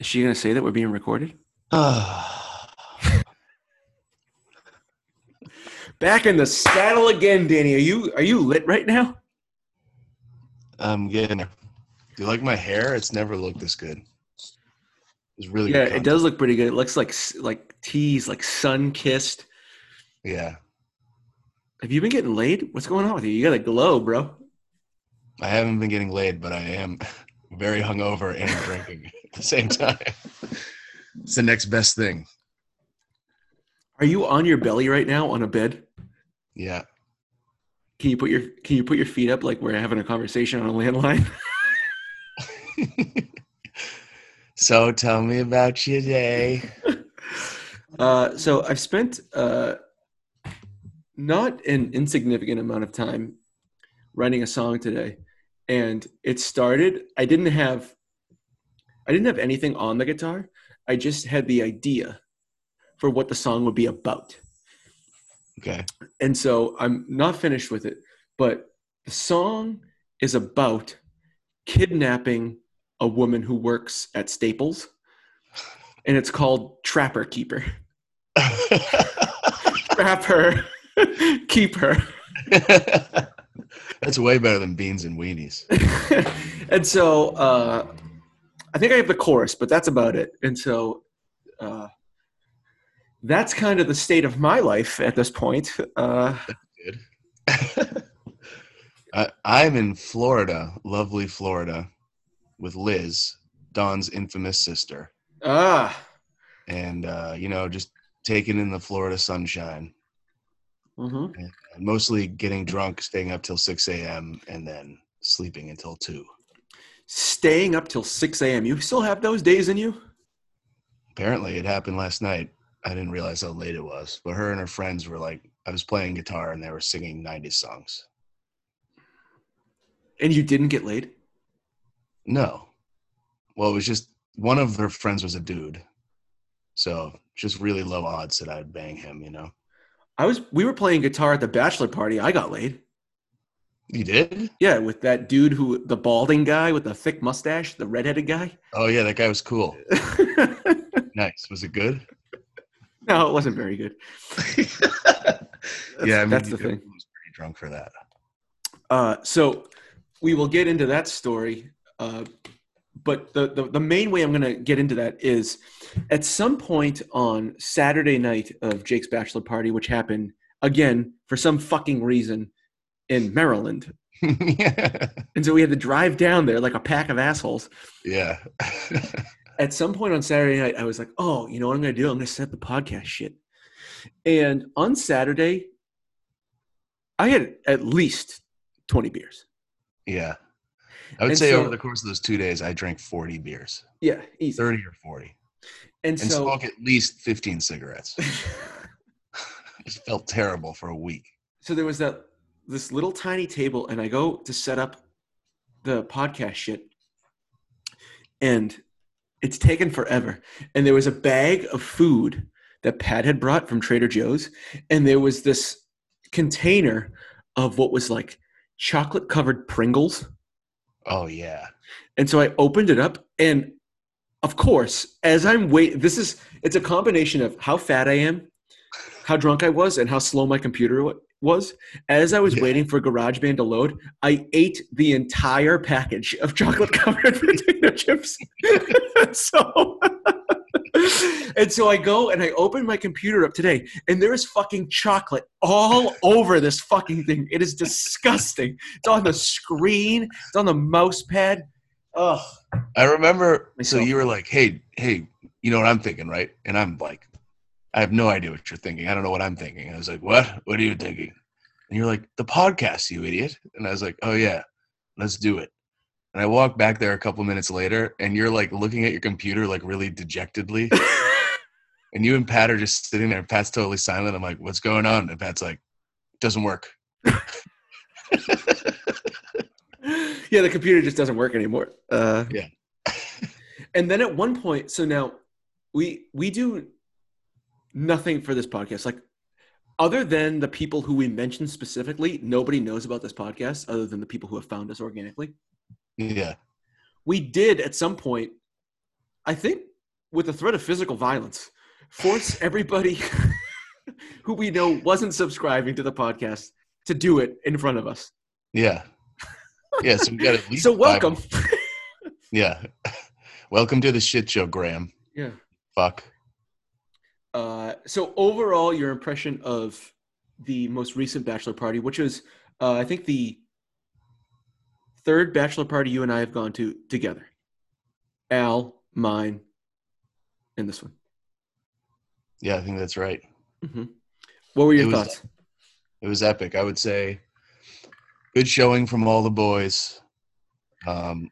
Is she gonna say that we're being recorded? Back in the saddle again, Danny. Are you are you lit right now? I'm getting there. Do you like my hair? It's never looked this good. It's really Yeah, good it does look pretty good. It looks like like teased, like sun kissed. Yeah, Have you been getting laid? What's going on with you? You got a glow, bro. I haven't been getting laid, but I am very hungover and drinking at the same time. It's the next best thing. Are you on your belly right now on a bed? Yeah. Can you put your Can you put your feet up like we're having a conversation on a landline? so tell me about your day. Uh, so I've spent uh, not an insignificant amount of time writing a song today, and it started. I didn't have I didn't have anything on the guitar. I just had the idea for what the song would be about, Okay. and so I'm not finished with it. But the song is about kidnapping a woman who works at Staples, and it's called Trapper Keeper. Trap her, keep her. That's way better than beans and weenies. and so uh, I think I have the chorus, but that's about it. And so uh, that's kind of the state of my life at this point. Uh, Good. I, I'm in Florida, lovely Florida, with Liz, Dawn's infamous sister, ah, and uh, you know, just taking in the Florida sunshine. Mm-hmm. and mostly getting drunk, staying up till 6 a.m., and then sleeping until 2. staying up till 6 a.m. You still have those days in you? Apparently, it happened last night. I didn't realize how late it was, but her and her friends were like, I was playing guitar and they were singing 90s songs. And you didn't get laid? No. Well, it was just one of her friends was a dude. So just really low odds that I'd bang him, you know? I was. We were playing guitar at the bachelor party. I got laid. You did? Yeah, with that dude who, the balding guy with the thick mustache, the redheaded guy. Oh, yeah, that guy was cool. Nice. Was it good? no, it wasn't very good. yeah, I mean, that's the he thing. was pretty drunk for that. Uh, so we will get into that story. Uh, but the, the, the main way I'm going to get into that is at some point on Saturday night of Jake's bachelor party, which happened again for some fucking reason in Maryland. yeah. And so we had to drive down there like a pack of assholes. Yeah. At some point on Saturday night, I was like, oh, you know what I'm going to do? I'm going to set the podcast shit. And on Saturday, I had at least 20 beers. yeah. I would And say so- over the course of those two days, I drank 40 beers, Yeah, easy. 30 or 40, And and so smoke at least 15 cigarettes. it felt terrible for a week. so there was that this little tiny table and i go to set up the podcast shit and it's taken forever and there was a bag of food that pat had brought from trader joe's and there was this container of what was like chocolate covered pringles Oh, yeah. and so I opened it up, and of course, as I'm wait, this is it's a combination of how fat I am, how drunk I was, and how slow my computer was. As I was Yeah. waiting for GarageBand to load, I ate the entire package of chocolate covered potato chips. so. And so I go and I open my computer up today, and there is fucking chocolate all over this fucking thing. It is disgusting. It's on the screen. It's on the mouse pad. Ugh. I remember. So you were like, "Hey, hey, you know what I'm thinking, right?" And I'm like, "I have no idea what you're thinking. I don't know what I'm thinking." I was like, "What? What are you thinking?" And you're like, "The podcast, you idiot." And I was like, "Oh yeah, let's do it." And I walk back there a couple minutes later, and you're like looking at your computer like really dejectedly. and you and Pat are just sitting there. Pat's totally silent. I'm like, "What's going on?" And Pat's like, "Doesn't work." yeah, the computer just doesn't work anymore. Uh, Yeah. and then at one point, so now we we do nothing for this podcast. Like other than the people who we mentioned specifically, nobody knows about this podcast other than the people who have found us organically. Yeah. We did at some point, I think with the threat of physical violence, force everybody who we know wasn't subscribing to the podcast to do it in front of us. Yeah. Yeah. So we got at least So five- welcome. Yeah. welcome to the shit show, Graham. yeah. Fuck. Uh, so overall, your impression of the most recent bachelor party, which was, uh, I think, the third bachelor party you and I have gone to together. Al, mine, and this one. Yeah, I think that's right. hmm What were your It was- thoughts? It was epic. I would say good showing from all the boys. Um,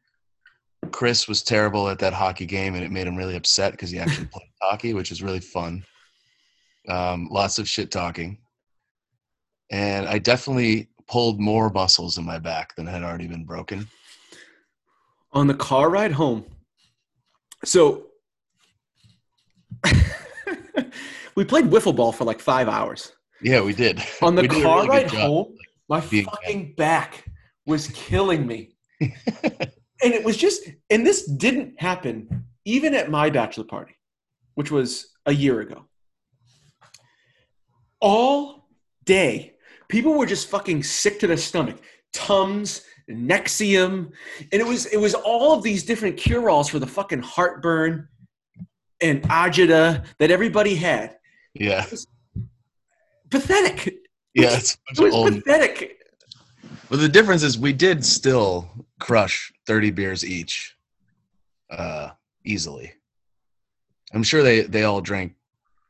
Chris was terrible at that hockey game, and it made him really upset because he actually played hockey, which is really fun. Um, lots of shit talking, and I definitely pulled more muscles in my back than had already been broken. on the car ride home. So we played wiffle ball for like five hours. Yeah, we did. On the did car really ride home, my fucking back was killing me. and it was just, and this didn't happen even at my bachelor party, which was a year ago. All day, people were just fucking sick to their stomach. Tums, Nexium, and it was it was all of these different cure-alls for the fucking heartburn and agita that everybody had. Yeah, Pathetic. yeah. It's It was old pathetic. But the difference is we did still crush 30 beers each uh, easily. I'm sure they, they all drank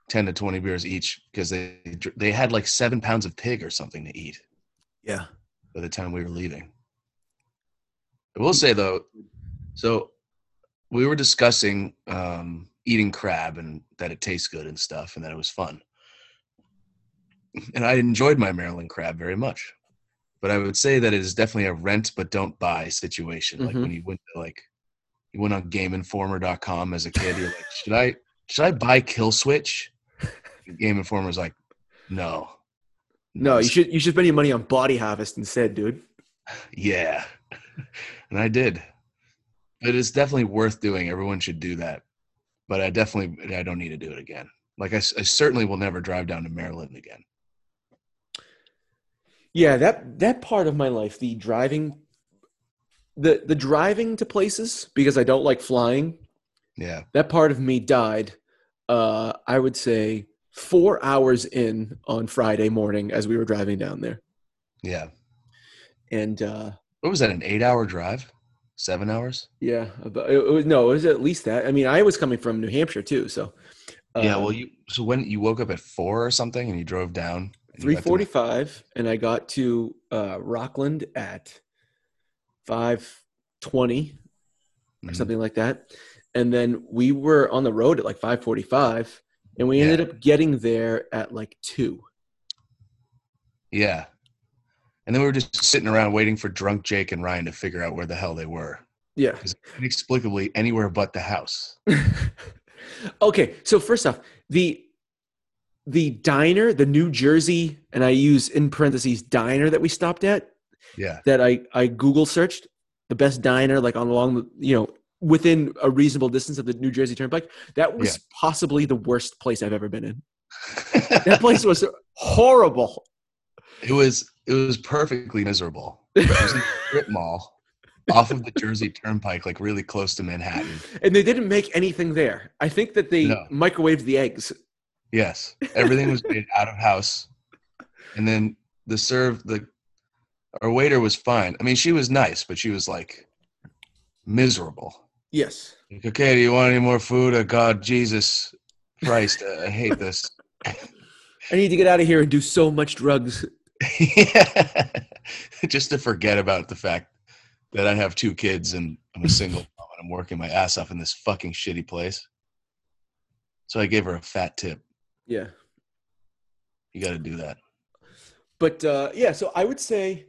10 to 20 beers each because they they had like seven pounds of pig or something to eat Yeah. by the time we were leaving. I will say though, so we were discussing um, eating crab and that it tastes good and stuff and that it was fun. And I enjoyed my Maryland crab very much. But I would say that it is definitely a rent but don't buy situation. Like Mhm. when you went to like you went on gameinformer.com as a kid, you're like, should I should I buy Kill Switch? Game Informer's like, no. No, you should you should spend your money on Body Harvest instead, dude. Yeah. and I did. But it's definitely worth doing. Everyone should do that. But I definitely I don't need to do it again. Like I, I certainly will never drive down to Maryland again. Yeah, that that part of my life, the driving the the driving to places because I don't like flying, Yeah. that part of me died uh I would say 4 hours in on Friday morning as we were driving down there. Yeah. And uh What was that? An eight hour drive? Seven hours? yeah, about, it, was no, it was at least that. I mean, I was coming from New Hampshire too, so yeah. uh, Well, you so when you woke up at four or something and you drove down. Three forty-five, and I got to uh, Rockland at five twenty or Mhm. something like that, and then we were on the road at like five forty-five, and we Yeah. ended up getting there at like two. Yeah. And then we were just sitting around waiting for drunk Jake and Ryan to figure out where the hell they were. Yeah. Inexplicably anywhere but the house. okay, so first off, the the diner, the New Jersey, and I use in parentheses diner that we stopped at. Yeah. that I I Google searched the best diner like on along the you know within a reasonable distance of the New Jersey Turnpike. That was Yeah. possibly the worst place I've ever been in. That place was horrible. It was it was perfectly miserable. It was in a strip mall off of the Jersey Turnpike, like really close to Manhattan. And they didn't make anything there. I think that they No. microwaved the eggs. Yes, everything was made out of house, and then the serve the our waiter was fine. I mean, she was nice, but she was like miserable. Yes. Like, okay, do you want any more food? Oh, God, Jesus Christ, uh, I hate this. I need to get out of here and do so much drugs. Yeah. Just to forget about the fact that I have two kids and I'm a single mom and I'm working my ass off in this fucking shitty place. So I gave her a fat tip. Yeah. You got to do that. But uh, yeah, so I would say,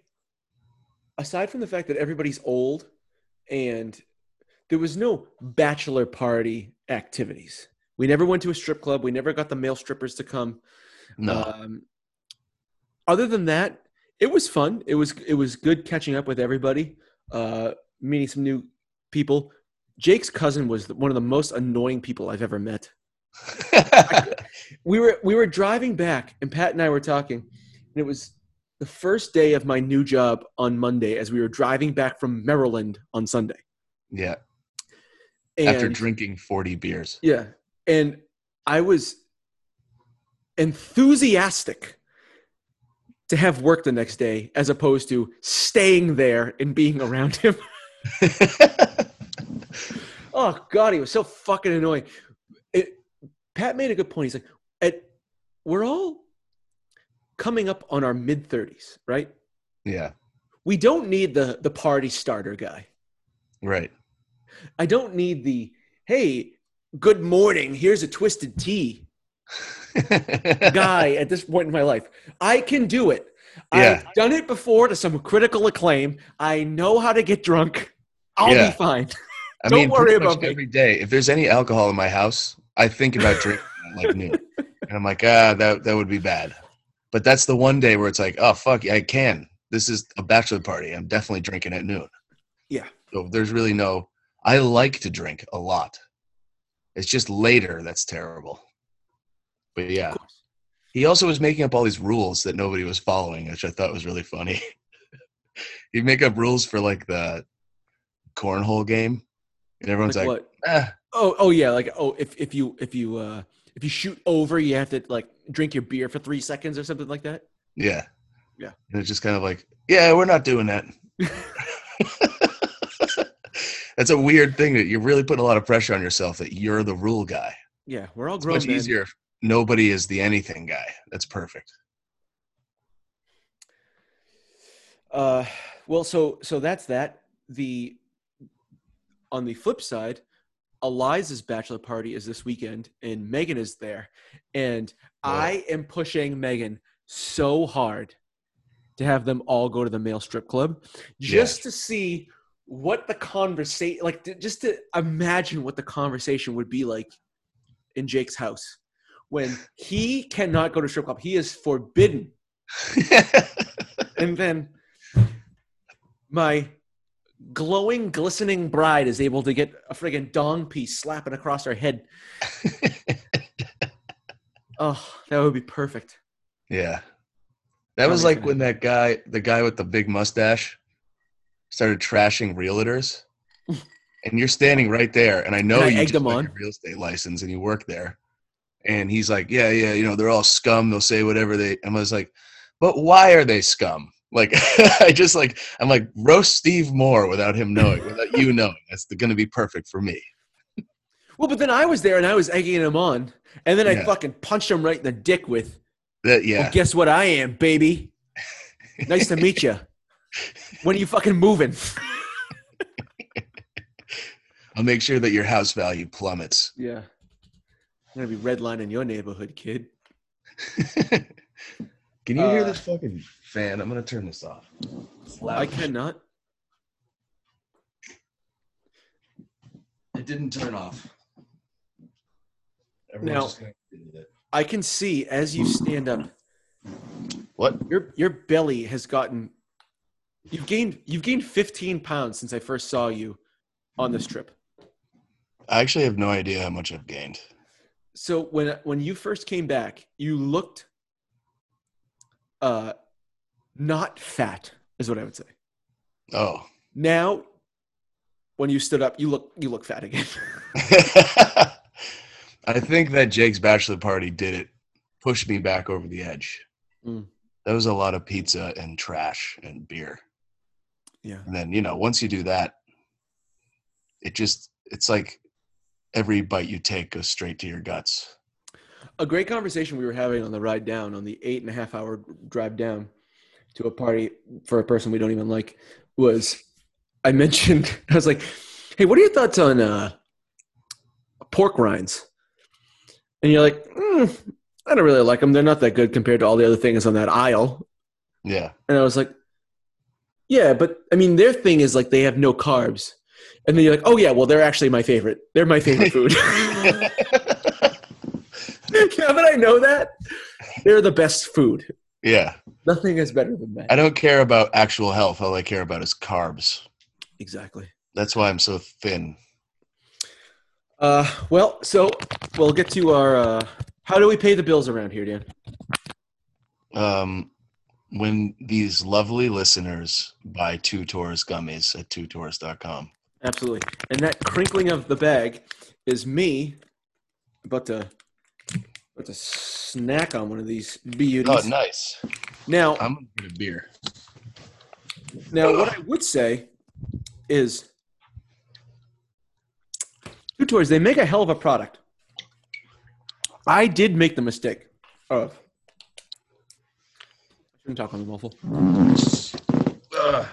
aside from the fact that everybody's old and there was no bachelor party activities, we never went to a strip club. We never got the male strippers to come. No. Um, other than that, it was fun. It was it was good catching up with everybody, uh, meeting some new people. Jake's cousin was one of the most annoying people I've ever met. We were we were driving back, and Pat and I were talking, and it was the first day of my new job on Monday as we were driving back from Maryland on Sunday. yeah. And After drinking 40 beers. Yeah. And I was enthusiastic to have work the next day as opposed to staying there and being around him. oh God, he was so fucking annoying. It, Pat made a good point. He's like, at, we're all coming up on our mid 30s, right? yeah. We don't need the the party starter guy. Right. I don't need the hey, good morning, here's a twisted tea guy at this point in my life. I can do it. Yeah. I've done it before to some critical acclaim. I know how to get drunk. I'll Yeah. be fine. I Don't mean, worry about me. every day. If there's any alcohol in my house, I think about drinking like noon, and I'm like, ah, that that would be bad. But that's the one day where it's like, oh fuck, I can. This is a bachelor party. I'm definitely drinking at noon. Yeah. So there's really no. I like to drink a lot. It's just later that's terrible. But yeah, he also was making up all these rules that nobody was following, which I thought was really funny. He'd make up rules for like the cornhole game, and everyone's Like like, ah, Oh, oh yeah. Like oh, if if you if you uh if you shoot over, you have to like drink your beer for three seconds or something like that. yeah, Yeah. And it's just kind of like, yeah, we're not doing that. That's a weird thing that you're really putting a lot of pressure on yourself that you're the rule guy. Yeah, we're all It's grown much men. easier nobody is the anything guy. That's perfect. Uh, well, so so that's that. The on the flip side, Eliza's bachelor party is this weekend, and Megan is there, and I am pushing Megan so hard to have them all go to the male strip club, just to see what the conversation, like, to, just to imagine what the conversation would be like in Jake's house when he cannot go to strip club. He is forbidden and then my glowing, glistening bride is able to get a friggin' dong piece slapping across her head. Oh, that would be perfect. yeah. That was like when that guy, the guy with the big mustache, started trashing realtors. and you're standing right there, and I know And I you just got your real estate license and you work there. And he's like, "Yeah, yeah, you know, they're all scum. They'll say whatever they." And I was like, "But why are they scum?" Like, I just like, I'm like, roast Steve Moore without him knowing, without you knowing. That's going to be perfect for me. Well, but then I was there and I was egging him on, and then I Yeah. fucking punched him right in the dick with, That yeah, well, guess what I am, baby? Nice to meet you. When are you fucking moving? I'll make sure that your house value plummets. Yeah. I'm going to be redlining your neighborhood, kid. Can you hear Uh, this fucking fan? I'm gonna turn this off. I cannot. It didn't turn off. Everyone's Now- just gonna continue it. I can see as you stand up, What? your your belly has gotten you've gained you've gained 15 pounds since I first saw you on this trip. I actually have no idea how much I've gained. So when when you first came back, you looked uh not fat is what I would say. Oh. Now when you stood up, you look you look fat again. I think that Jake's bachelor party did it, pushed me back over the edge. Mm. That was a lot of pizza and trash and beer. yeah. And then, you know, once you do that, it just, it's like every bite you take goes straight to your guts. A great conversation we were having on the ride down, on the eight and a half hour drive down to a party for a person we don't even like, was I mentioned, I was like, hey, what are your thoughts on uh, pork rinds? And you're like, mm, I don't really like them. They're not that good compared to all the other things on that aisle. Yeah. And I was like, yeah, but I mean, their thing is like they have no carbs. And then you're like, oh, yeah, well, they're actually my favorite. They're my favorite food. now that I know that, they're the best food. yeah. Nothing is better than that. I don't care about actual health. All I care about is carbs. Exactly. That's why I'm so thin. Uh, well, so we'll get to our. Uh, how do we pay the bills around here, Dan? Um, when these lovely listeners buy two tours gummies at twotours.com. Absolutely. And that crinkling of the bag is me about to about to snack on one of these beauties. Oh, nice. Now, I'm gonna get a beer. now what I would say is Two Tours, they make a hell of a product. I did make the mistake of I shouldn't talk on the muffle.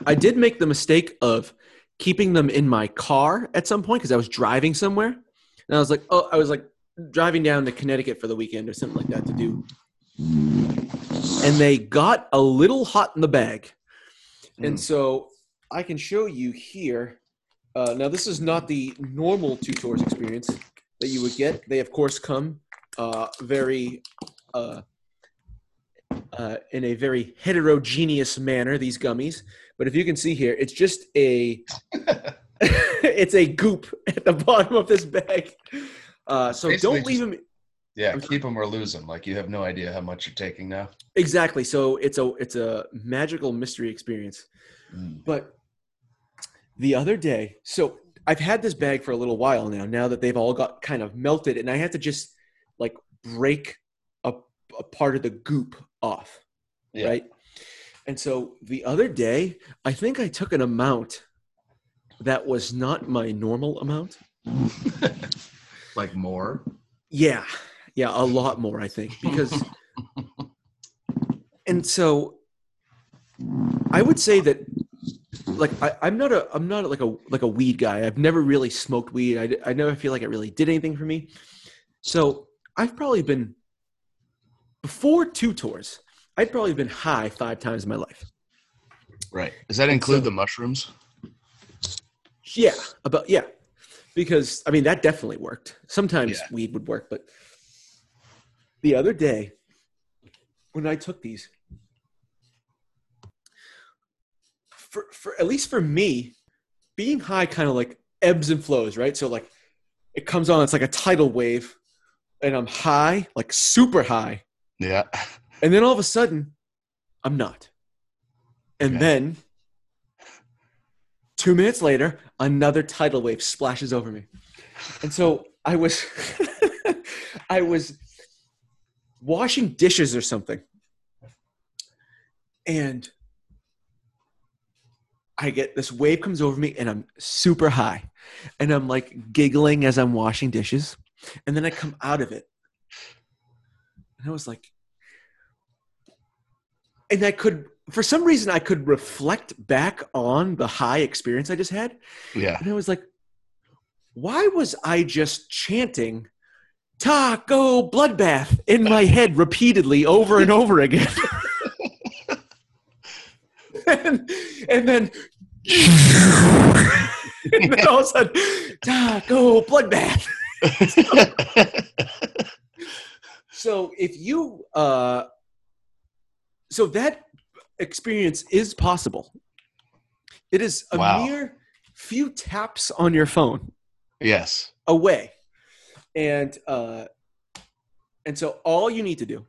I did make the mistake of keeping them in my car at some point because I was driving somewhere, and I was like, oh, I was like driving down to Connecticut for the weekend or something like that to do, and they got a little hot in the bag, and Mm. so I can show you here. Uh, now, this is not the normal two tours experience that you would get. They, of course, come uh, very uh, uh, in a very heterogeneous manner. These gummies, but if you can see here, it's just a it's a goop at the bottom of this bag. Uh, so Basically don't leave them Yeah, keep them or lose them. Like you have no idea how much you're taking now. exactly. So it's a it's a magical mystery experience. But the other day, so I've had this bag for a little while now. Now that they've all got kind of melted, and I had to just like break a, a part of the goop off, Yeah. right? And so the other day, I think I took an amount that was not my normal amount. like more. Yeah, yeah, a lot more, I think, because, and so, I would say that, like, I, I'm not a, I'm not like a like a weed guy. I've never really smoked weed. I, I never feel like it really did anything for me. So I've probably been before two tours. I'd probably been high five times in my life. Right. Does that include So- the mushrooms? Yeah, about yeah, because I mean that definitely worked. Sometimes Yeah. weed would work, but the other day when I took these, for for at least for me, being high kind of like ebbs and flows, right? So like it comes on, it's like a tidal wave, and I'm high, like super high, Yeah. And then all of a sudden, I'm not. And Okay. then, two minutes later, another tidal wave splashes over me. And so I was, I was washing dishes or something. And I get this wave comes over me and I'm super high. And I'm like giggling as I'm washing dishes. And then I come out of it. And I was like, and I could, for some reason, I could reflect back on the high experience I just had. Yeah. And I was like, why was I just chanting taco bloodbath in my head repeatedly over and over again? and, and then, and then all of a sudden, taco bloodbath. So if you, uh, so that experience is possible. It is a Wow. mere few taps on your phone yes. away, and uh, and so all you need to do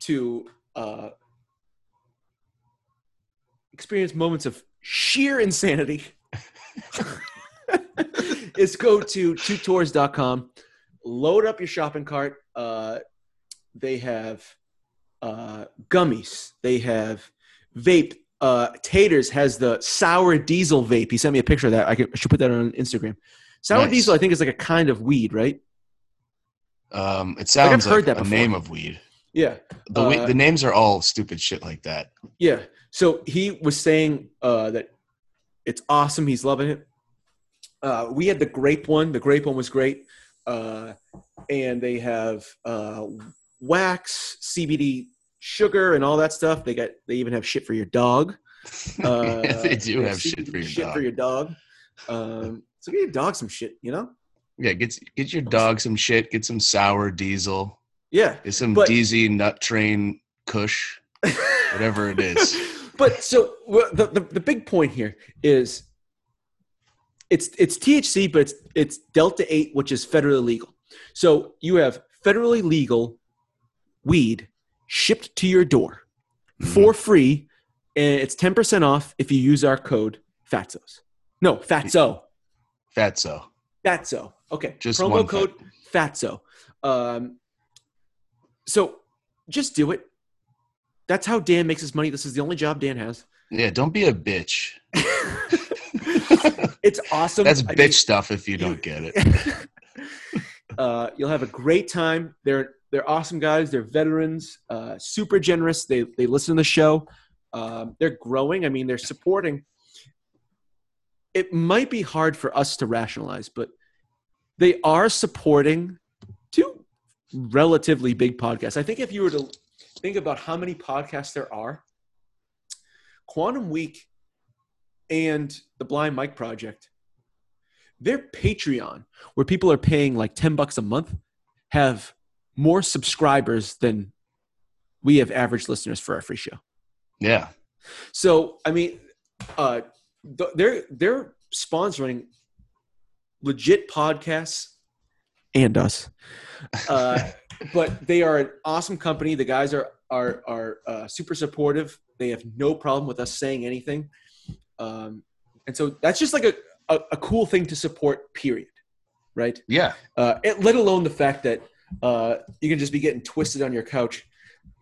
to uh, experience moments of sheer insanity is go to twotours.com, load up your shopping cart. Uh, they have uh, gummies. They have vape. Uh, Taters has the sour diesel vape. He sent me a picture of that. I, could, I should put that on Instagram. Sour Nice. diesel, I think, is like a kind of weed, right? Um, it sounds heard like, that a before. name of weed. Yeah. The Uh, the names are all stupid shit like that. Yeah. So he was saying uh, that it's awesome. He's loving it. Uh, we had the grape one. The grape one was great. Uh, and they have uh, wax, CBD sugar, and all that stuff. They got. They even have shit for your dog. Uh, they do they have shit CBD for your shit dog. for your dog. Um, so get your dog some shit. You know. yeah, get get your dog some shit. Get some sour diesel. Yeah. Get some But- DZ nut train Kush. Whatever it is. but so the, the the big point here is it's it's THC, but it's it's Delta Eight, which is federally legal. So you have federally legal weed shipped to your door for free, and it's ten percent off if you use our code FATSOs. No, FATSO. Fatso. FATSO. Okay. Just Promo code FATSO. Um, so just do it. That's how Dan makes his money. This is the only job Dan has. Yeah, don't be a bitch. It's awesome. That's I bitch mean, stuff if you don't get it. uh, you'll have a great time. They're they're awesome guys. They're veterans, uh, super generous. They they listen to the show. Um, they're growing. I mean, they're supporting. It might be hard for us to rationalize, but they are supporting two relatively big podcasts. I think if you were to think about how many podcasts there are, Quantum Week and the Blind Mike Project, their Patreon, where people are paying like 10 bucks a month, have more subscribers than we have average listeners for our free show. Yeah. So, I mean, uh, they're they're sponsoring legit podcasts and us, uh, but they are an awesome company. The guys are are are uh, super supportive. They have no problem with us saying anything, um, and so that's just like a, a a cool thing to support. Period. Right. Yeah. Uh, it, let alone the fact that uh, you can just be getting twisted on your couch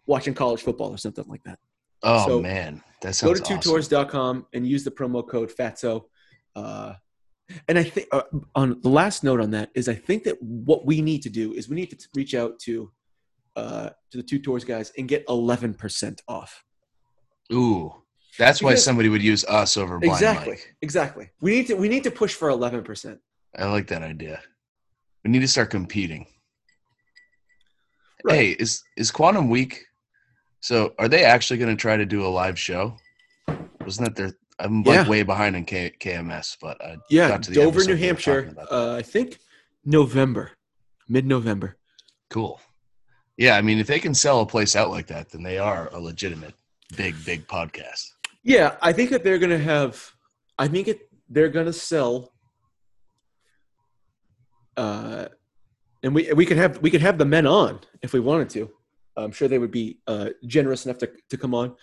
watching college football or something like that Oh So, man, that go sounds to awesome. tours.com and use the promo code fatso uh, and i think uh, on the last note on that is i think that what we need to do is we need to t- reach out to uh, to the two tours guys and get 11% off Ooh, that's why somebody would use us over Blind exactly Mike. exactly we need to we need to push for 11% I like that idea. We need to start competing. Right. Hey, is is Quantum Week? So, are they actually going to try to do a live show? Wasn't that their? I'm like Yeah. way behind in K, KMS, but I yeah got to the dover new hampshire uh, i think november mid-november Cool. Yeah, I mean, if they can sell a place out like that, then they are a legitimate big, big podcast. Yeah, I think that they're gonna have. I think it. They're gonna sell. Uh, and we we could have we could have the men on if we wanted to. I'm sure they would be uh, generous enough to to come on,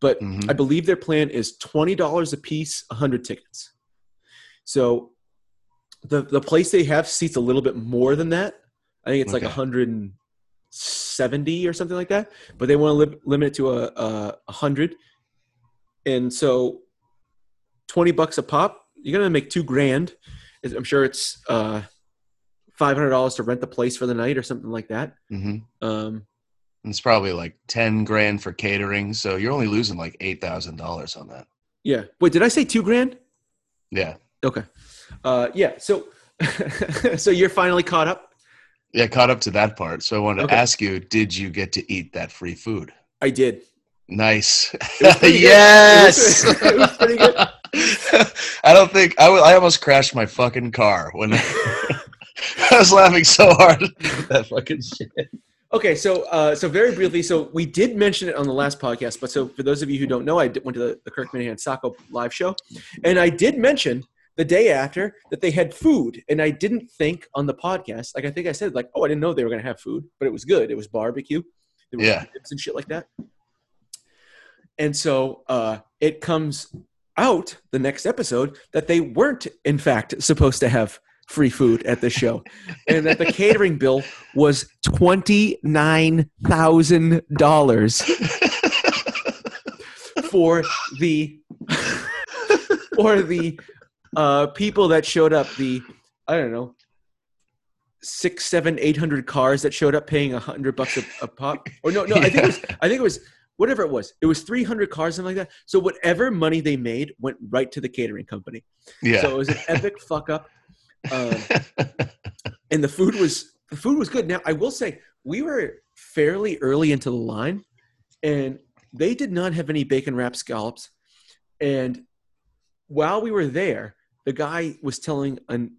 but Mhm. I believe their plan is twenty dollars a piece, hundred tickets. So, the the place they have seats a little bit more than that. I think it's like Okay. hundred and seventy or something like that. But they want to li- limit it to a a a hundred and so 20 bucks a pop you're gonna make two grand i'm sure it's uh $500 to rent the place for the night or something like that hmm um It's probably like ten grand for catering, so you're only losing like eight thousand dollars on that. yeah wait did i say two grand Yeah, okay uh yeah so so you're finally caught up yeah, caught up to that part. So I wanted to Okay. ask you: Did you get to eat that free food? i did Nice. was pretty good. yes. It was- pretty good. I don't think I I almost crashed my fucking car when I was laughing so hard at that fucking shit. Okay, so uh, so very briefly, so we did mention it on the last podcast, but so for those of you who don't know, I went to the, the Kirk Minihane Saco live show, and I did mention the day after that they had food, and I didn't think on the podcast, like I think I said, like, oh, I didn't know they were gonna have food, but it was good. It was barbecue, there was Yeah. and shit like that, and so uh, it comes out the next episode that they weren't in fact supposed to have free food at the show. And that the catering bill was $29,000 for the for the uh, people that showed up the I don't know six seven eight hundred cars that showed up paying a hundred bucks a, a pop. Or no no I think it was I think it was whatever it was. It was 300 cars something like that. So whatever money they made went right to the catering company. Yeah. so it was an epic fuck up um, and the food was the food was good. Now I will say we were fairly early into the line, and they did not have any bacon wrapped scallops. And while we were there, the guy was telling an,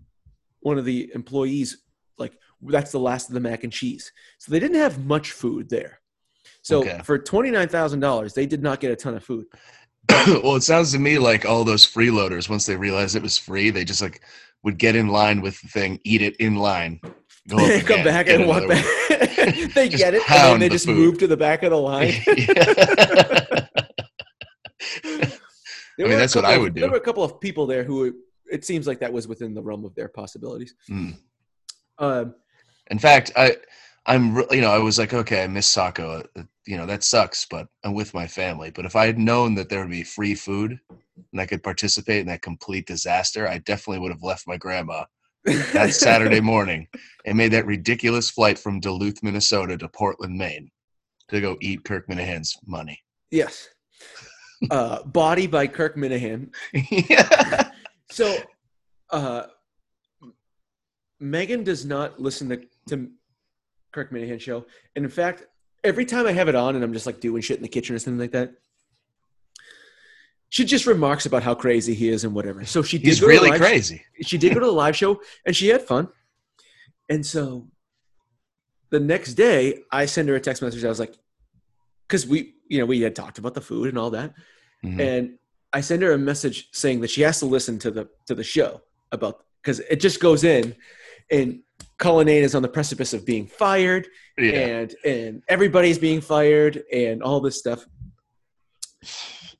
one of the employees like that's the last of the mac and cheese. So they didn't have much food there. So Okay. for twenty nine thousand dollars, they did not get a ton of food. well, it sounds to me like all those freeloaders, once they realized it was free, they just like would get in line with the thing, eat it in line, go come again, back and walk back. they get it, and then they the just food. move to the back of the line. There I mean, were a that's what couple I of- would do. There were a couple of people there who it seems like that was within the realm of their possibilities. Hmm. Um, In fact, I, I'm, you know, I was like, okay, I miss Saco. uh, You know, that sucks, but I'm with my family. But if I had known that there would be free food and I could participate in that complete disaster, I definitely would have left my grandma that Saturday morning and made that ridiculous flight from Duluth, Minnesota to Portland, Maine to go eat Kirk Minihane's money. yes. Uh, Body by Kirk Minihane. yeah. So, uh, Megan does not listen to, to Kirk Minihane show, and in fact, every time I have it on and I'm just like doing shit in the kitchen or something like that, she just remarks about how crazy he is and whatever. So she did He's go to the really live- crazy. She did go to the live show and she had fun, and so the next day I send her a text message. I was like, because we, you know, we had talked about the food and all that, Mhm. and I send her a message saying that she has to listen to the to the show about because it just goes in, and Cullinane is on the precipice of being fired, Yeah. and and everybody's being fired, and all this stuff.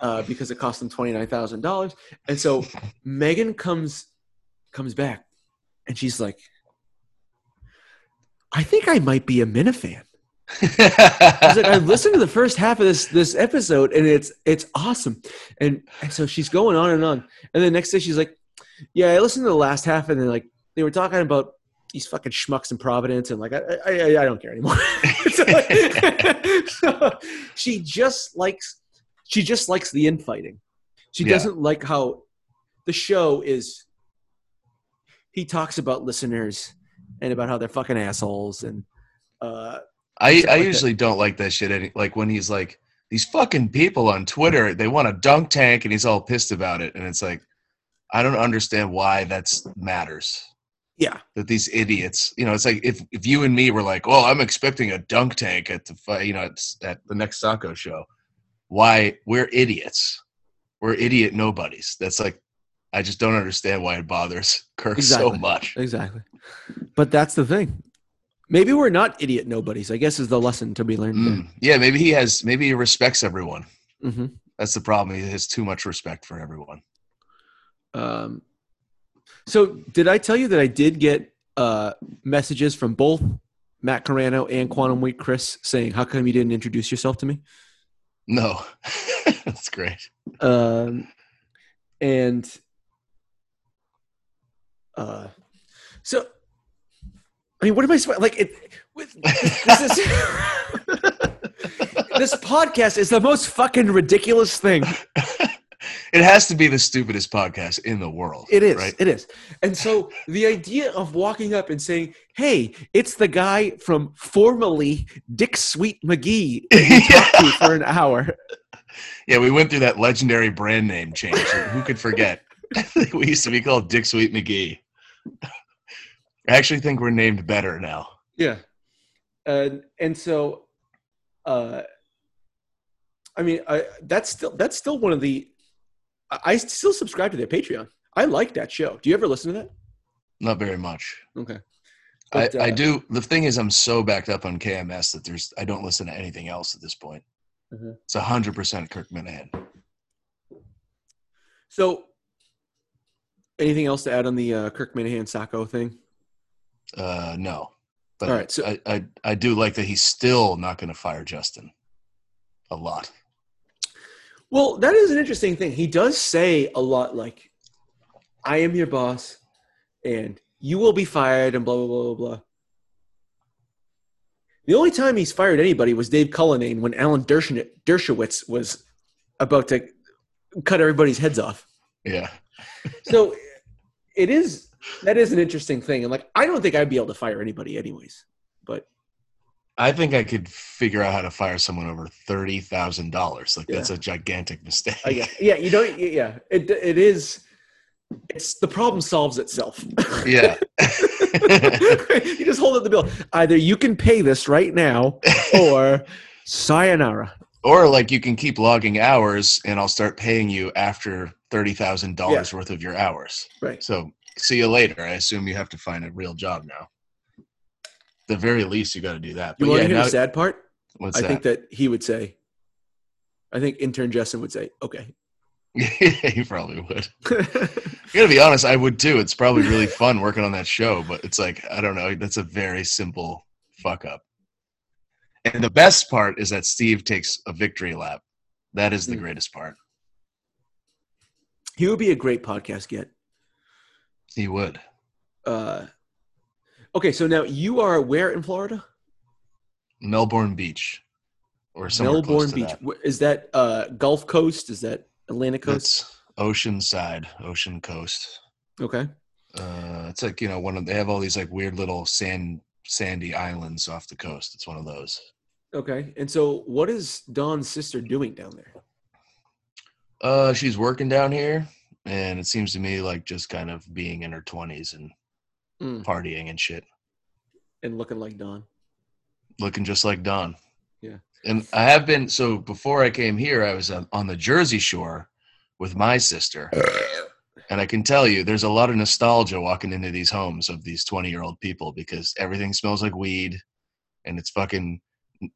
Uh, because it cost them twenty nine thousand dollars, and so Megan comes comes back, and she's like, "I think I might be a Minifan." I was like, I listened to the first half of this this episode, and it's it's awesome. And and so she's going on and on, and the next day she's like, Yeah, I listened to the last half, and then like they were talking about these fucking schmucks in Providence, and like I I, I, don't care anymore. so, like, so she just likes she just likes the infighting. She Yeah. doesn't like how the show is. He talks about listeners and about how they're fucking assholes and. Uh, I, I like that. usually don't like that shit. Any, like when he's like, these fucking people on Twitter, they want a dunk tank and he's all pissed about it. And it's like, I don't understand why that's matters. Yeah, That these idiots, you know, it's like if, if you and me were like, oh, I'm expecting a dunk tank at the, you know, at, at the next Saco show. Why? We're idiots. We're idiot nobodies. That's like, I just don't understand why it bothers Kirk so much. Exactly. But that's the thing. Maybe we're not idiot nobodies. I guess is the lesson to be learned. Mm. Yeah, maybe he has, maybe he respects everyone. there. hmm That's the problem. He has too much respect for everyone. Um, so did I tell you that I did get uh, messages from both Matt Carano and Quantum Week Chris saying, "How come you didn't introduce yourself to me?" No, that's great. Um, and uh, so I mean, what am I like? It with, this is this podcast is the most fucking ridiculous thing. it has to be the stupidest podcast in the world. It is. right? It is. And so the idea of walking up and saying, "Hey, it's the guy from formerly Dick Sweet McGee that talked to for an hour." Yeah, we went through that legendary brand name change. Who could forget? we used to be called Dick Sweet McGee. I actually think we're named better now. Yeah. And and so, uh, I mean, I, that's still that's still one of the. I I still subscribe to their Patreon. I like that show. Do you ever listen to that? Not very much. Okay. I, But, I uh, do. The thing is, I'm so backed up on KMS that there's I don't listen to anything else at this point. Mhm. It's hundred percent Kirk Minihane. So, anything else to add on the uh, Kirk Minihane Saco thing? Uh, no, but All right, so- I, I I do like that he's still not going to fire Justin. A lot. Well, that is an interesting thing. He does say a lot like, I am your boss and you will be fired and blah, blah, blah, blah, blah. The only time he's fired anybody was Dave Cullinane when Alan Dershowitz Dershowitz was about to cut everybody's heads off. Yeah. So it is, that is an interesting thing. And like, I don't think I'd be able to fire anybody anyways, but I think I could figure out how to fire someone over thirty thousand dollars. Like Yeah. that's a gigantic mistake. I guess, yeah, you don't, yeah, it, it is, it's the problem solves itself. yeah. you just hold up the bill. Either you can pay this right now, or sayonara. Or like you can keep logging hours, and I'll start paying you after thirty thousand dollars worth of your hours. Right. So see you later. I assume you have to find a real job now. The very least, you got to do that. You But want yeah, to hear now, the sad part? what's I that? think that he would say, I think intern Justin would say, okay. he probably would. I gotta be honest, I would too. It's probably really fun working on that show, but it's like I don't know. That's a very simple fuck up. And the best part is that Steve takes a victory lap. That is the Mm. greatest part. he would be a great podcast get. He would. Uh, okay, so now you are where in Florida? Melbourne Beach, or somewhere Melbourne Beach. that. Is that uh, Gulf Coast? Is that Atlantic Coast? That's ocean side, ocean coast. okay. Uh, it's like you know one of they have all these like weird little sand sandy islands off the coast. It's one of those. Okay. And so what is Don's sister doing down there? Uh, she's working down here, and it seems to me like just kind of being in her twenties and Mm. partying and shit, And looking like Don. looking just like Don. Yeah. And I have been so before I came here, I was on, on the Jersey Shore with my sister, and I can tell you, there's a lot of nostalgia walking into these homes of these twenty year old people because everything smells like weed, and it's fucking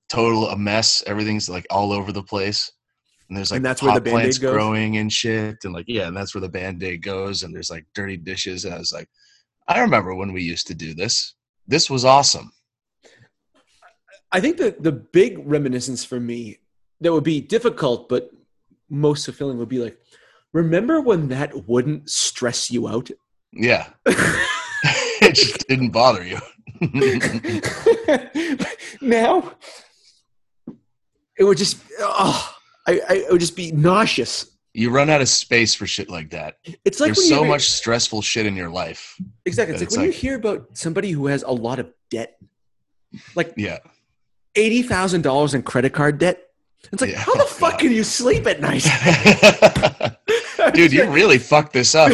total a mess. Everything's like all over the place. And there's like And that's where the plants goes? growing and shit, and like yeah, and that's where the band aid goes. And there's like dirty dishes, and I was like, I remember when we used to do this. This was awesome. I think that the big reminiscence for me that would be difficult but most fulfilling would be like, remember when that wouldn't stress you out? Yeah, it just didn't bother you. now it would just oh I, I it would just be nauseous. You run out of space for shit like that. It's like There's so much stressful shit in your life. exactly. It's like it's when you hear about somebody who has a lot of debt, like Yeah. eighty thousand dollars in credit card debt. It's like Yeah. how the fuck God. can you sleep at night, Dude, you really fucked this up.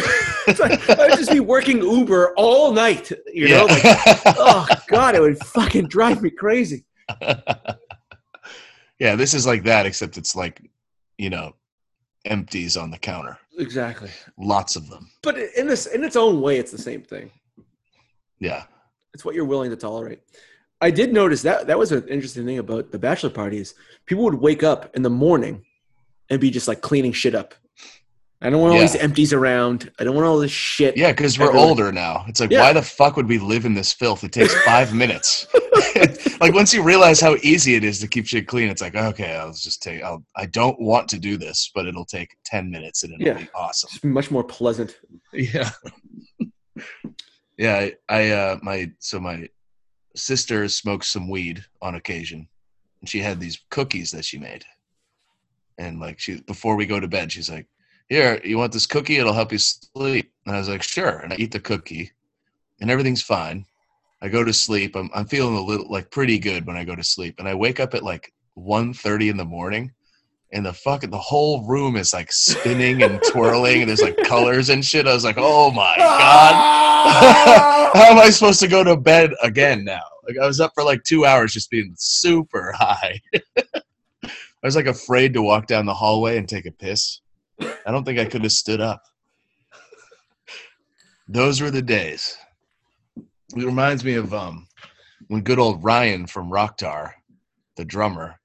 It's like, I'd just be working Uber all night. You know, like, yeah. oh god, it would fucking drive me crazy. yeah, this is like that, except it's like, you know, empties on the counter. Exactly. Lots of them. But in this, in its own way, it's the same thing. Yeah. It's what you're willing to tolerate. I did notice that that was an interesting thing about the bachelor parties. People would wake up in the morning and be just like cleaning shit up. I don't want all Yeah. these empties around. I don't want all this shit. Yeah, because we're Everywhere. older now. It's like, Yeah. why the fuck would we live in this filth? It takes five minutes. like once you realize how easy it is to keep shit clean, it's like, okay, I'll just take. I'll. I don't want to do this, but it'll take ten minutes and it'll Yeah. be awesome. It's much more pleasant. Yeah. yeah, I, I uh my so my sister smokes some weed on occasion. And she had these cookies that she made. And like she before we go to bed, she's like, Here, you want this cookie? It'll help you sleep. And I was like, Sure. And I eat the cookie and everything's fine. I go to sleep. I'm I'm feeling a little like pretty good when I go to sleep. And I wake up at like 1.30 in the morning and the fucking the whole room is like spinning and twirling and there's like colors and shit. I was like, oh my ah! god. How am I supposed to go to bed again now? Like I was up for like two hours just being super high. I was like afraid to walk down the hallway and take a piss. I don't think I could have stood up. Those were the days. It reminds me of um when good old Ryan from Rocktar, the drummer,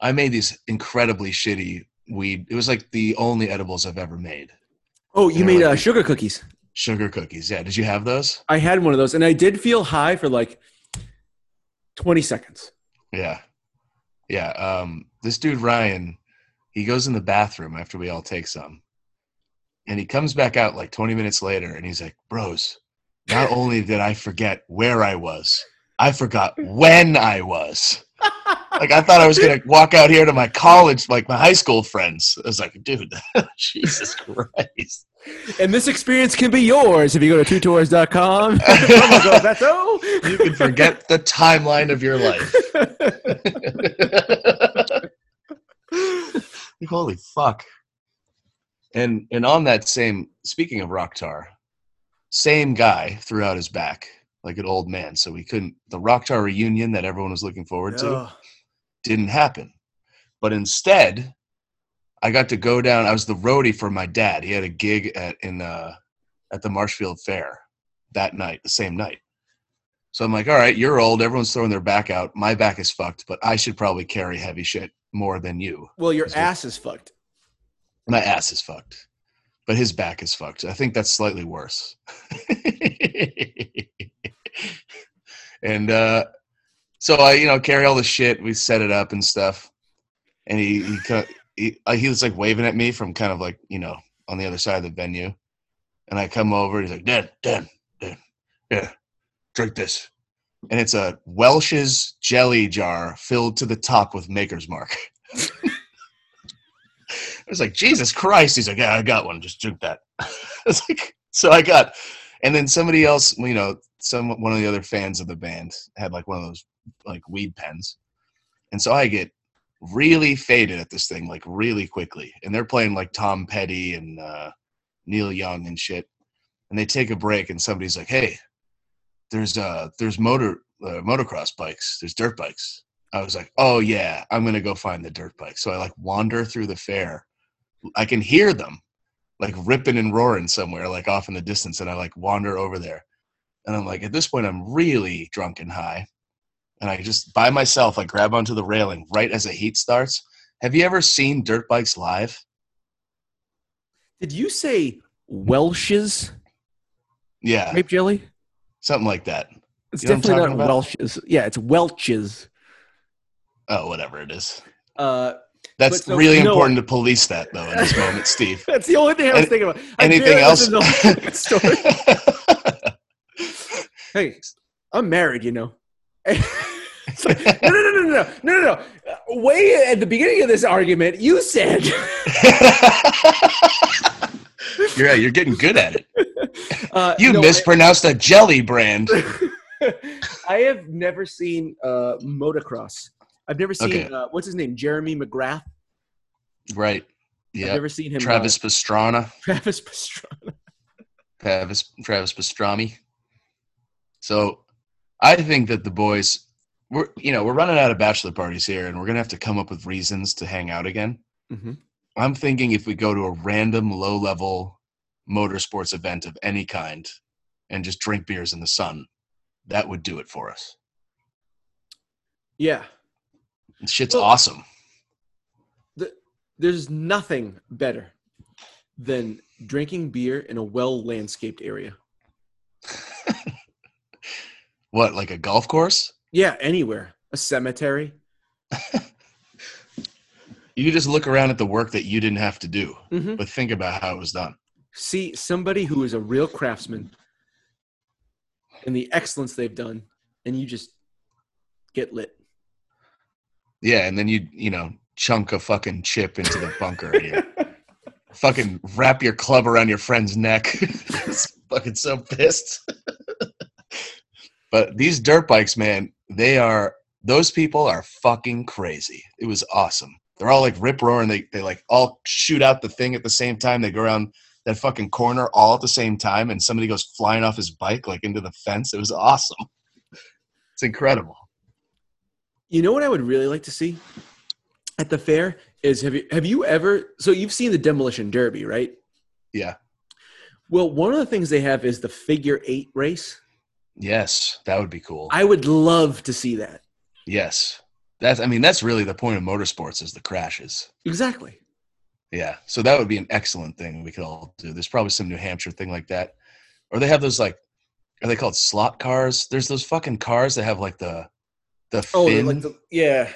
I made these incredibly shitty weed. It was like the only edibles I've ever made. Oh, you made like- uh, sugar cookies. Sugar cookies. Yeah. Did you have those? I had one of those, and I did feel high for like twenty seconds. Yeah. Yeah. Um, this dude, Ryan, he goes in the bathroom after we all take some. And he comes back out like 20 minutes later and he's like, Bros, not only did I forget where I was, I forgot when I was. Like, I thought I was going to walk out here to my college, like my high school friends. I was like, Dude, Jesus Christ. And this experience can be yours if you go to twotours.com. Promo code You can forget the timeline of your life. Like, holy fuck and and on that same speaking of rocktar same guy threw out his back like an old man so we couldn't the rocktar reunion that everyone was looking forward to Oh, didn't happen But instead, I got to go down. I was the roadie for my dad. He had a gig at in uh, at the Marshfield Fair that night, the same night. So I'm like, all right, you're old. Everyone's throwing their back out. My back is fucked, but I should probably carry heavy shit more than you. Well, your ass is fucked. My ass is fucked, but his back is fucked. I think that's slightly worse. and uh, so I, you know, carry all the shit. We set it up and stuff. And he he kind of, he, he was like waving at me from kind of like you know on the other side of the venue. And I come over. He's like, Dad, Dad, Dad, yeah, drink this. And it's a Welsh's jelly jar filled to the top with Maker's Mark. I was like, Jesus Christ. He's like, Yeah, I got one. Just drink that. I was like, so I got, and then somebody else, you know, some one of the other fans of the band had like one of those like weed pens, and so I get really faded at this thing like really quickly, and they're playing like Tom Petty and uh, Neil Young and shit, and they take a break, and somebody's like, Hey, there's uh there's motor uh, motocross bikes, there's dirt bikes. I was like, oh yeah, I'm gonna go find the dirt bike. So I like wander through the fair. I can hear them like ripping and roaring somewhere, like off in the distance, and I like wander over there. And I'm like, at this point, I'm really drunk and high, and I just by myself, I grab onto the railing right as the heat starts. Have you ever seen dirt bikes live? Did you say welsh's Yeah, grape jelly? something like that. It's you definitely not about? Welsh's. Yeah, it's Welch's. Oh, whatever it is. Uh, that's so, really no, important to police that though in this moment, Steve. that's the only thing I was thinking about. I anything else? hey, I'm married, you know. no, no, no, no, no, no, no, no. Way at the beginning of this argument, you said. yeah, you're getting good at it. uh, You no, mispronounced a jelly brand. I, I have never seen uh, motocross. I've never seen Okay. uh, what's his name, Jeremy McGrath. Right. I've Yeah. never seen him. Travis Pastrana. uh, Travis Pastrana. Travis Travis Pastrami. So I think that the boys we're you know, we're running out of bachelor parties here and we're gonna have to come up with reasons to hang out again. Mhm. I'm thinking if we go to a random low level motorsports event of any kind and just drink beers in the sun, that would do it for us. Yeah, Shit's Well- awesome. there's nothing better than drinking beer in a well landscaped area. What, like a golf course? Yeah, anywhere. A cemetery. You just look around at the work that you didn't have to do, Mhm. but think about how it was done. See somebody who is a real craftsman and the excellence they've done, and you just get lit. Yeah, and then you you know chunk a fucking chip into the bunker. you fucking wrap your club around your friend's neck. Fucking so pissed. but these dirt bikes, man, they are those people are fucking crazy. It was awesome. They're all like rip roaring. They they like all shoot out the thing at the same time. They go around that fucking corner all at the same time, and somebody goes flying off his bike like into the fence. It was awesome. It's incredible. You know what I would really like to see at the fair is have you have you ever so you've seen the demolition derby, right? Yeah. Well, one of the things they have is the figure eight race. Yes, that would be cool. I would love to see that. Yes. That's I mean that's really the point of motorsports is the crashes. Exactly. Yeah. So that would be an excellent thing we could all do. There's probably some New Hampshire thing like that. Or they have those like are they called slot cars? There's those fucking cars that have like the the Oh, fin like the, yeah.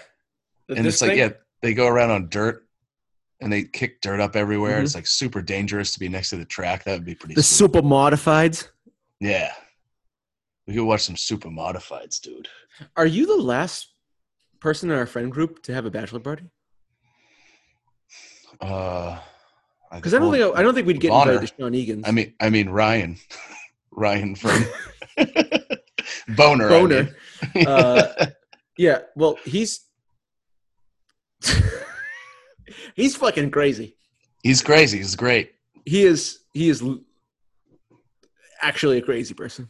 The- and this it's like yeah, they go around on dirt and they kick dirt up everywhere. Mhm. It's like super dangerous to be next to the track. That would be pretty the sweet. super modifieds. Yeah. We could watch some super modifieds, dude. Are you the last person in our friend group to have a bachelor party? Uh Because I don't think I don't think we'd get Honor. invited to Sean Egan's. I mean, I mean Ryan, Ryan from Boner. I Boner. mean. Uh, yeah. Well, he's he's fucking crazy. he's crazy. He's great. He is. He is actually a crazy person.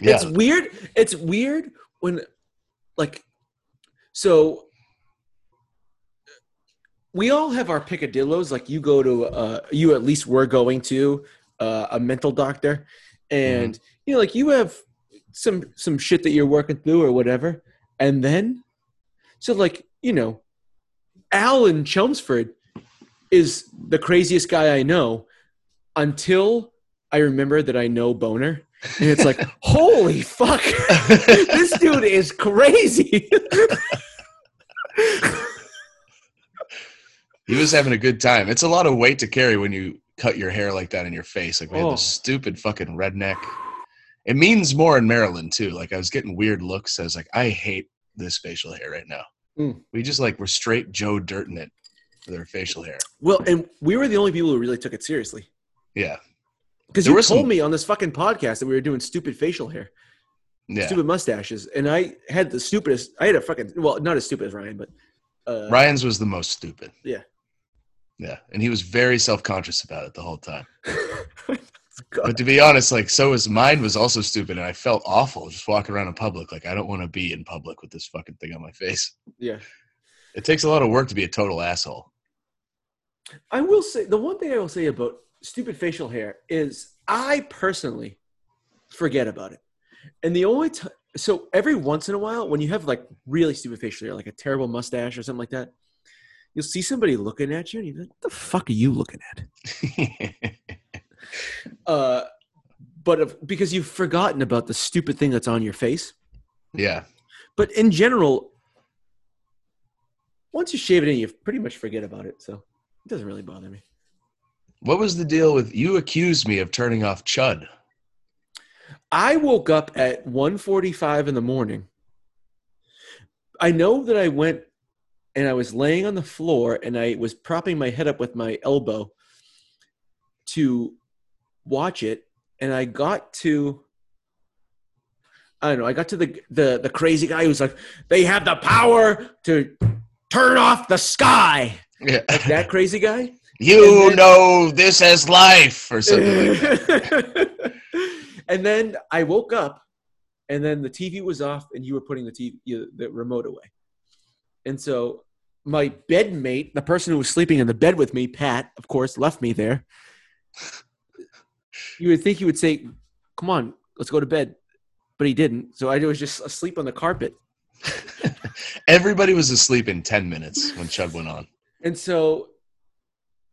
Yeah, It's weird. It's weird when, like, so we all have our picadillos. Like you go to, uh, you at least were going to uh, a mental doctor, and you know, like you have some some shit that you're working through or whatever, and then, so like you know, Al in Chelmsford is the craziest guy I know until I remember that I know Boner. And it's like, holy fuck, this dude is crazy. He was having a good time. It's a lot of weight to carry when you cut your hair like that in your face. Like we had Oh. this stupid fucking redneck. It means more in Maryland too. Like I was getting weird looks. I was like, I hate this facial hair right now. Mm. We just like were straight Joe Dirt in it for their facial hair. well, and we were the only people who really took it seriously. Yeah. Because you told some- me on this fucking podcast that we were doing stupid facial hair, Yeah. stupid mustaches, and I had the stupidest. I had a fucking well, not as stupid as Ryan, but uh, Ryan's was the most stupid. Yeah. Yeah. And he was very self conscious about it the whole time. But to be honest, like so his mind was also stupid and I felt awful just walking around in public. Like I don't want to be in public with this fucking thing on my face. yeah. It takes a lot of work to be a total asshole. I will say the one thing I will say about stupid facial hair is I personally forget about it, and the only time so every once in a while when you have like really stupid facial hair, like a terrible mustache or something like that, you'll see somebody looking at you and you're like, "What the fuck are you looking at?" Uh, but if, because you've forgotten about the stupid thing that's on your face. yeah. But in general, once you shave it in, you pretty much forget about it. So it doesn't really bother me. What was the deal with you accused me of turning off Chud? I woke up at 1:45 in the morning. I know that I went and I was laying on the floor and I was propping my head up with my elbow to watch it and I got to I don't know, I got to the the the crazy guy who was like they have the power to turn off the sky. Yeah. That crazy guy? you then- know this as life or something like that. and then I woke up, and then the TV was off, and you were putting the TV, the remote away. And so my bedmate, the person who was sleeping in the bed with me, Pat, of course, left me there. You would think he would say, "Come on, let's go to bed," but he didn't. So I was just asleep on the carpet. Everybody was asleep in 10 minutes when Chud went on. And so,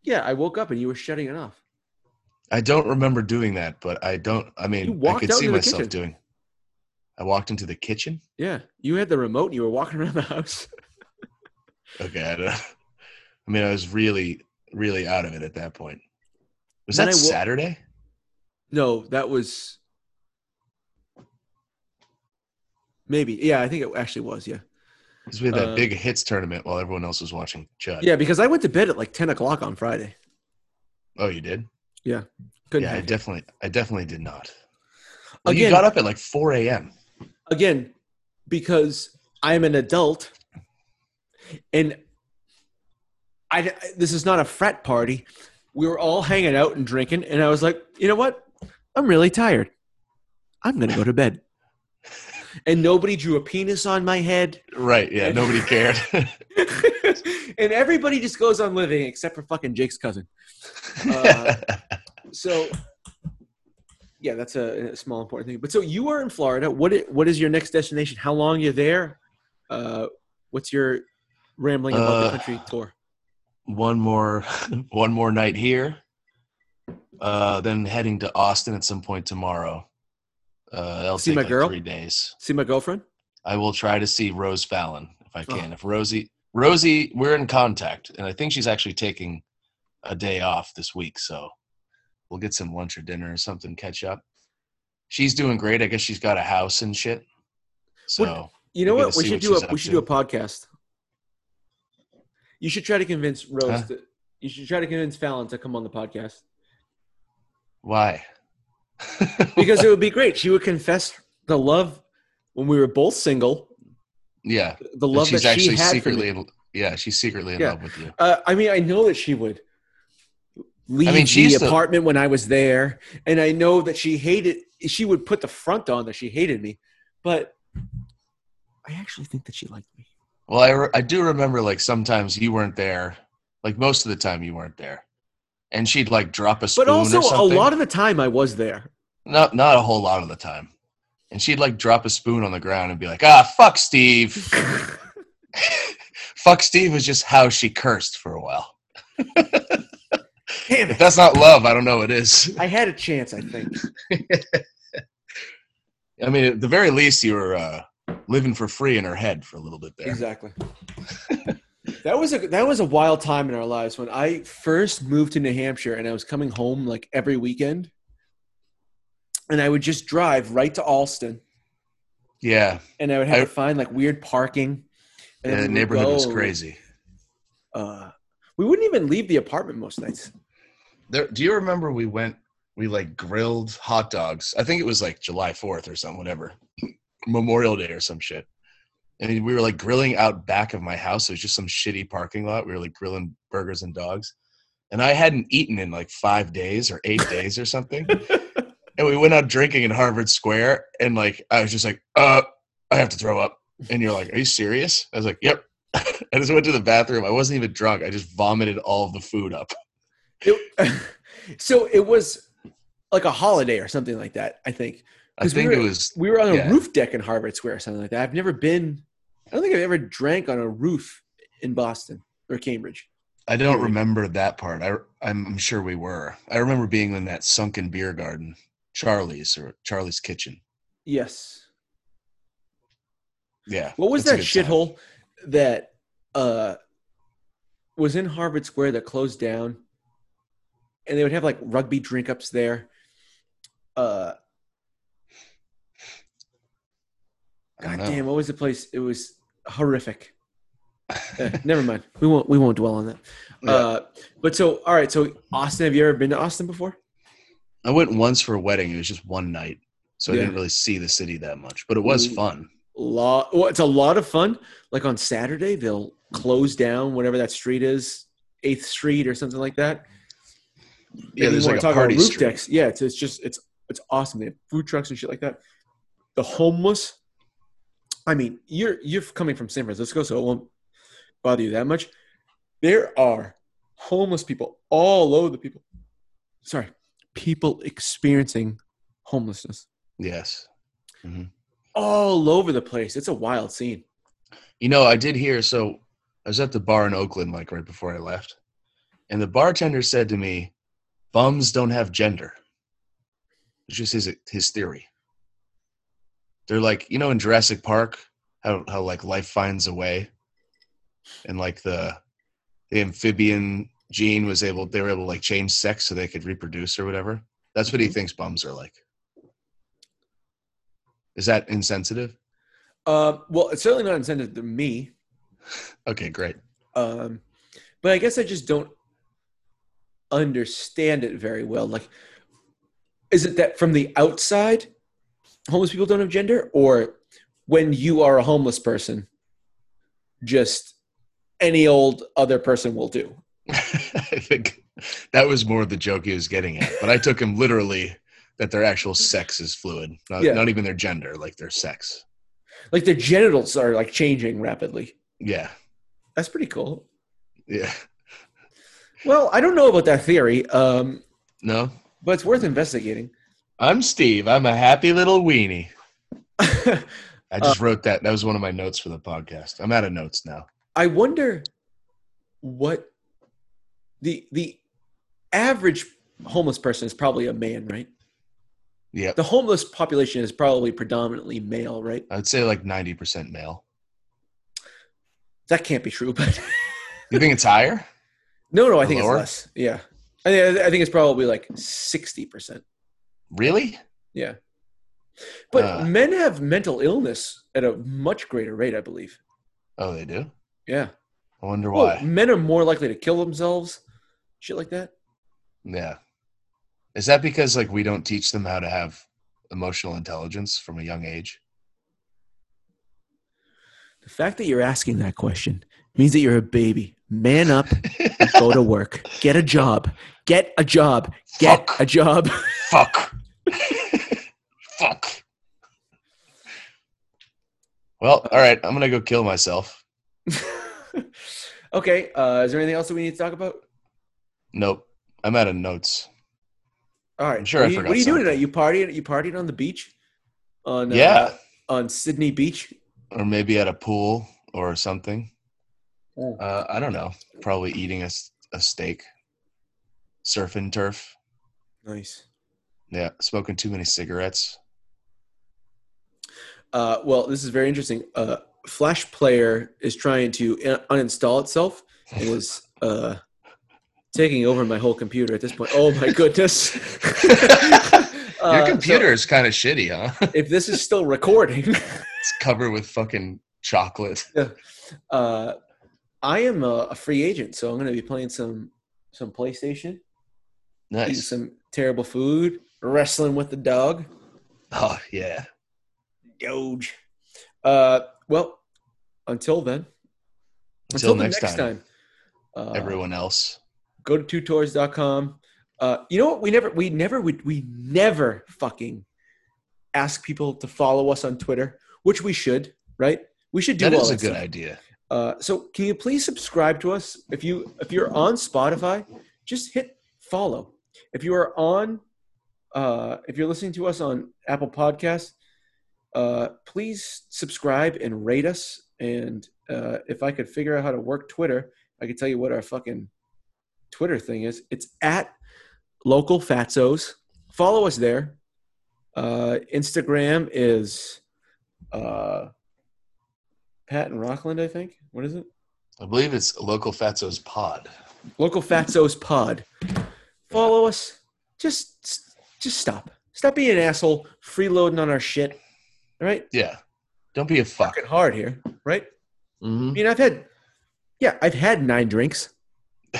yeah, I woke up and you were shutting it off. I don't remember doing that, but I don't, I mean, I could see myself kitchen. doing. I walked into the kitchen. Yeah, you had the remote and you were walking around the house. Okay. I, don't, I mean, I was really, really out of it at that point. Was Then that I Saturday? No, that was maybe. Yeah, I think it actually was. Yeah, Because we had that Uh, big hits tournament while everyone else was watching Chud. yeah, because I went to bed at like ten o'clock on Friday. Oh, you did? Couldn't yeah, I it. definitely, I definitely did not. Well, Again- you got up at like 4 a.m. again because I'm an adult, and I. This is not a frat party. We were all hanging out and drinking, and I was like, you know what? I'm really tired. I'm gonna go to bed. And nobody drew a penis on my head. Right. Yeah. Nobody cared. and everybody just goes on living except for fucking Jake's cousin. Uh, So, yeah, that's a, a small important thing. But so you are in Florida. What what is your next destination? How long you there? Uh, what's your rambling about Uh, the country tour? one more, one more night here. Uh, then heading to Austin at some point tomorrow. Uh, that'll See take my like girl? three days. See my girlfriend? I will try to see Rose Fallon if I Oh. can. If Rosie, Rosie, we're in contact, and I think she's actually taking a day off this week, so we'll get some lunch or dinner or something, catch up. She's doing great. I guess she's got a house and shit. So You know what? We should do a we should to. do a podcast. You should try to convince Rose. Huh? To, you should try to convince Fallon to come on the podcast why? because it would be great. She would confess the love when we were both single. yeah, The love she's that she actually had secretly. In, yeah, she's secretly in Yeah. love with you. Uh, I mean, I know that she would leave mean, she's the the- apartment when I was there, and I know that she hated. She would put the front on that she hated me, but I actually think that she liked me. Well, I, re- I do remember like sometimes you weren't there Like most of the time you weren't there. And she'd like drop a spoon But also, a lot of the time I was there. not not a whole lot of the time. And she'd like drop a spoon on the ground and be like, "Ah, fuck Steve." fuck Steve was just how she cursed for a while. Damn If that's not love, I don't know what is. I had a chance, I think. I mean, at the very least, you were uh, living for free in her head for a little bit there. Exactly. that was a that was a wild time in our lives when I first moved to New Hampshire and I was coming home like every weekend. And I would just drive right to Allston Yeah, and I would have I- to find like weird parking. And yeah the neighborhood was crazy. Uh, we wouldn't even leave the apartment most nights. There, do you remember we went? We like grilled hot dogs. I think it was like July Fourth or something, whatever, Memorial Day or some shit. And we were like grilling out back of my house. It was just some shitty parking lot. We were like grilling burgers and dogs, and I hadn't eaten in like five days or eight days or something. And we went out drinking in Harvard Square, and like I was just like, uh, I have to throw up. And you're like, Are you serious? I was like, Yep. I just went to the bathroom. I wasn't even drunk. I just vomited all the food up. It- so it was like a holiday or something like that. I think I 'Cause we think were- it was we were on a Yeah. roof deck in Harvard Square or something like that. I've never been. I don't think I've ever drank on a roof in Boston or Cambridge. I don't remember that part. I, I'm, sure we were. I remember being in that sunken beer garden, Charlie's or Charlie's Kitchen. Yes. Yeah. What was that shithole that uh was in Harvard Square that closed down? And they would have like rugby drink ups there. Uh I don't God damn, what was the place? It was horrific. Eh, never mind. We won't we won't dwell on that. Yeah. Uh but so all right, so Austin, have you ever been to Austin before? I went once for a wedding. It was just one night, so Yeah. I didn't really see the city that much. But it was fun. lot well, it's a lot of fun like on saturday they'll close down whatever that street is 8th street or something like that Yeah, there's like a party roof street. decks yeah it's, it's just it's it's awesome they have food trucks and shit like that the homeless i mean you're you're coming from san francisco so it won't bother you that much there are homeless people all over the people sorry people experiencing homelessness Yes. Mm-hmm. all over the place it's a wild scene You know, I did hear. So I was at the bar in Oakland, like right before I left, and the bartender said to me, "Bums don't have gender." It's just his his theory. They're like, you know, in Jurassic Park, how how like life finds a way, and like the the amphibian gene was able, they were able to like change sex so they could reproduce or whatever. That's what he Mhm. thinks bums are like. Is that insensitive? Uh, well, it's certainly not insensitive to me. Okay, great. Um, but I guess I just don't understand it very well. Like, is it that from the outside, homeless people don't have gender, or when you are a homeless person, just any old other person will do? I think that was more of the joke he was getting at. But I took him literally that their actual sex is fluid, not, Yeah. not even their gender, like their sex. Like their genitals are like changing rapidly. Yeah, That's pretty cool. yeah. Well, I don't know about that theory, um, No, but it's worth investigating. I'm Steve. I'm a happy little weenie. I just wrote that. That was one of my notes for the podcast. I'm out of notes now. I wonder what the the average homeless person is probably a man, right? Yeah. The homeless population is probably predominantly male, right? I'd say like 90% male. That can't be true, but You think it's higher? no, no, I Or think lower? it's less. Yeah, I think I think it's probably like sixty percent. Really? Yeah, but Uh. men have mental illness at a much greater rate, I believe. Oh, they do? Yeah, I wonder Well, why. men are more likely to kill themselves, shit like that. Yeah. Is that because like we don't teach them how to have emotional intelligence from a young age? The fact that you're asking that question means that you're a baby. Man up, and go to work, get a job, get a job, get Fuck. a job. Fuck. Fuck. Well, all right. I'm gonna go kill myself. Okay. Uh, is there anything else that we need to talk about? Nope. I'm out of notes. All right. I'm sure What I are you, forgot what are you doing something. tonight? You partying? You partied on the beach? On uh, Yeah. on Sydney Beach. Or maybe at a pool or something. Uh, I don't know. Probably eating a, a steak. Surfing turf. Nice. Yeah. Smoking too many cigarettes. Uh, well, this is very interesting. Uh, Flash Player is trying to in- uninstall itself and is uh, taking over my whole computer at this point. Oh my goodness! Uh, Your so computer is kind of shitty, huh? if this is still recording, it's covered with fucking chocolate. uh, I am a, a free agent, so I'm going to be playing some some PlayStation, eating Nice. some terrible food, wrestling with the dog. Oh yeah. Doge. Uh, well, until then. Until the next time, Uh, Everyone else. go to tutours.com. Uh, you know what? We never, we never, we, we never fucking ask people to follow us on Twitter, which we should, right? We should do That all is a good stuff. idea. Uh, so can you please subscribe to us? If you if you're on Spotify, just hit follow. If you are on, uh, if you're listening to us on Apple Podcasts, uh, please subscribe and rate us. And uh, if I could figure out how to work Twitter, I could tell you what our fucking Twitter thing is. It's at local fatsos. Follow us there. Uh, Instagram is uh, Pat and Rockland, I think. What is it? I believe it's local Fatso's pod. Local Fatsos Pod. Follow us. Just just stop. Stop being an asshole, freeloading on our shit. All right? Yeah. Don't be a fuck. Fucking hard here, right? Mm-hmm. I mean, I've had yeah, I've had nine drinks.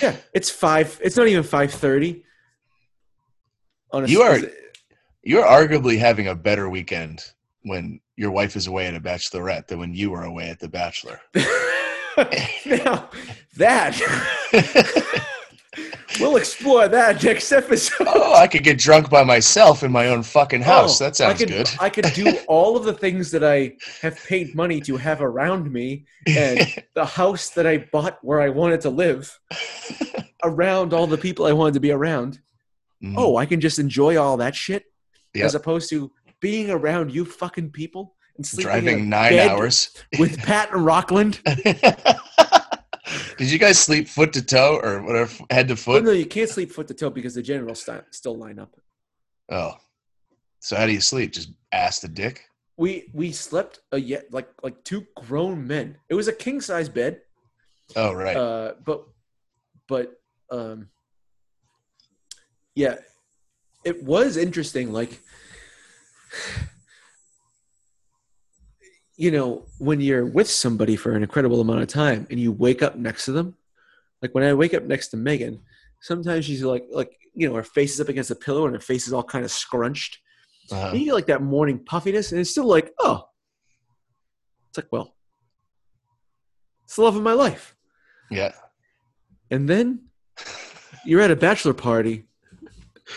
Yeah, it's five. It's not even five thirty. You are- You're arguably having a better weekend when your wife is away at a bachelorette than when you were away at the bachelor. now that we'll explore that next episode. oh, I could get drunk by myself in my own fucking house. Oh, that sounds I could, good. I could do all of the things that I have paid money to have around me and the house that I bought where I wanted to live around all the people I wanted to be around. Mhm. Oh, I can just enjoy all that shit Yep. as opposed to being around you fucking people and driving nine hours. with Pat and Rockland. Did you guys sleep foot to toe or whatever, head to foot? no, you can't sleep foot to toe because the generals still line up. Oh, so how do you sleep? Just ass to dick? We we slept a yet like like two grown men. It was a king size bed. Oh, right. Uh, but but um, yeah, it was interesting. Like, you know, when you're with somebody for an incredible amount of time and you wake up next to them, like when I wake up next to Megan, sometimes she's like like you know her face is up against the pillow and her face is all kind of scrunched. Uh-huh. And you get like that morning puffiness, and it's still like, oh, it's like, well, it's the love of my life. Yeah. And then you're at a bachelor party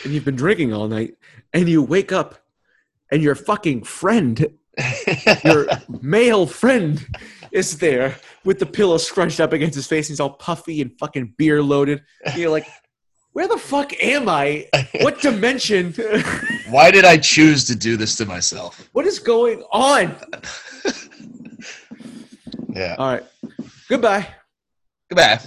and you've been drinking all night and you wake up and your fucking friend, your male friend, is there with the pillow scrunched up against his face. And he's all puffy and fucking beer loaded. And you're like, where the fuck am I? What dimension? Why did I choose to do this to myself? what is going on? Yeah. All right. Goodbye. Goodbye.